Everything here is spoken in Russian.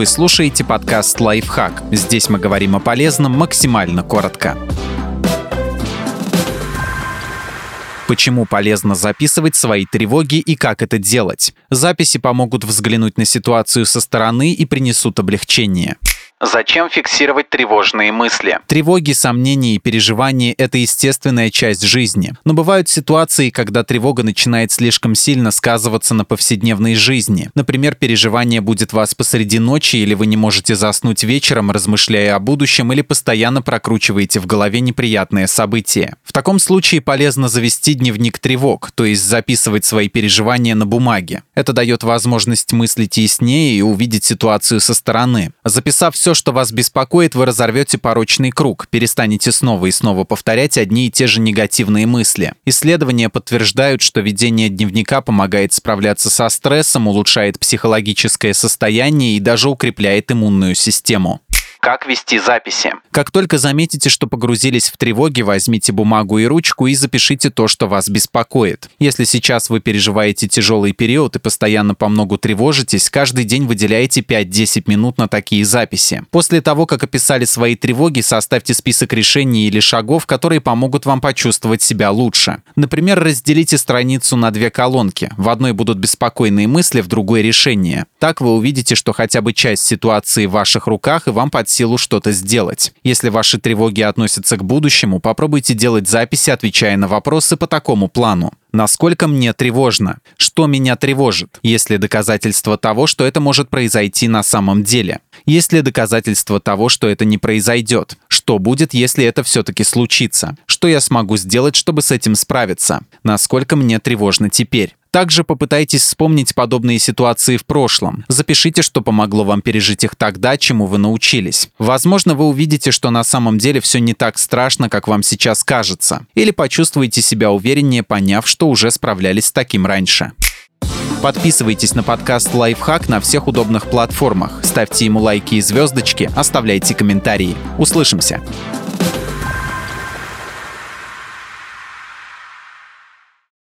Вы слушаете подкаст «Лайфхак». Здесь мы говорим о полезном максимально коротко. Почему полезно записывать свои тревоги и как это делать? Записи помогут взглянуть на ситуацию со стороны и принесут облегчение. Зачем фиксировать тревожные мысли? Тревоги, сомнения и переживания – это естественная часть жизни. Но бывают ситуации, когда тревога начинает слишком сильно сказываться на повседневной жизни. Например, переживание будет вас посреди ночи, или вы не можете заснуть вечером, размышляя о будущем, или постоянно прокручиваете в голове неприятные события. В таком случае полезно завести дневник тревог, то есть записывать свои переживания на бумаге. Это дает возможность мыслить яснее и увидеть ситуацию со стороны. Записав все, что вас беспокоит, вы разорвете порочный круг, перестанете снова и снова повторять одни и те же негативные мысли. Исследования подтверждают, что ведение дневника помогает справляться со стрессом, улучшает психологическое состояние и даже укрепляет иммунную систему. Как вести записи? Как только заметите, что погрузились в тревоги, возьмите бумагу и ручку и запишите то, что вас беспокоит. Если сейчас вы переживаете тяжелый период и постоянно по многу тревожитесь, каждый день выделяйте 5-10 минут на такие записи. После того, как описали свои тревоги, составьте список решений или шагов, которые помогут вам почувствовать себя лучше. Например, разделите страницу на две колонки. В одной будут беспокойные мысли, в другой решения. Так вы увидите, что хотя бы часть ситуации в ваших руках и вам под силу что-то сделать. Если ваши тревоги относятся к будущему, попробуйте делать записи, отвечая на вопросы по такому плану. Насколько мне тревожно? Что меня тревожит? Есть ли доказательства того, что это может произойти на самом деле? Есть ли доказательства того, что это не произойдет? Что будет, если это все-таки случится? Что я смогу сделать, чтобы с этим справиться? Насколько мне тревожно теперь? Также попытайтесь вспомнить подобные ситуации в прошлом. Запишите, что помогло вам пережить их тогда, чему вы научились. Возможно, вы увидите, что на самом деле все не так страшно, как вам сейчас кажется. Или почувствуете себя увереннее, поняв, что уже справлялись с таким раньше. Подписывайтесь на подкаст «Лайфхак» на всех удобных платформах. Ставьте ему лайки и звездочки, оставляйте комментарии. Услышимся!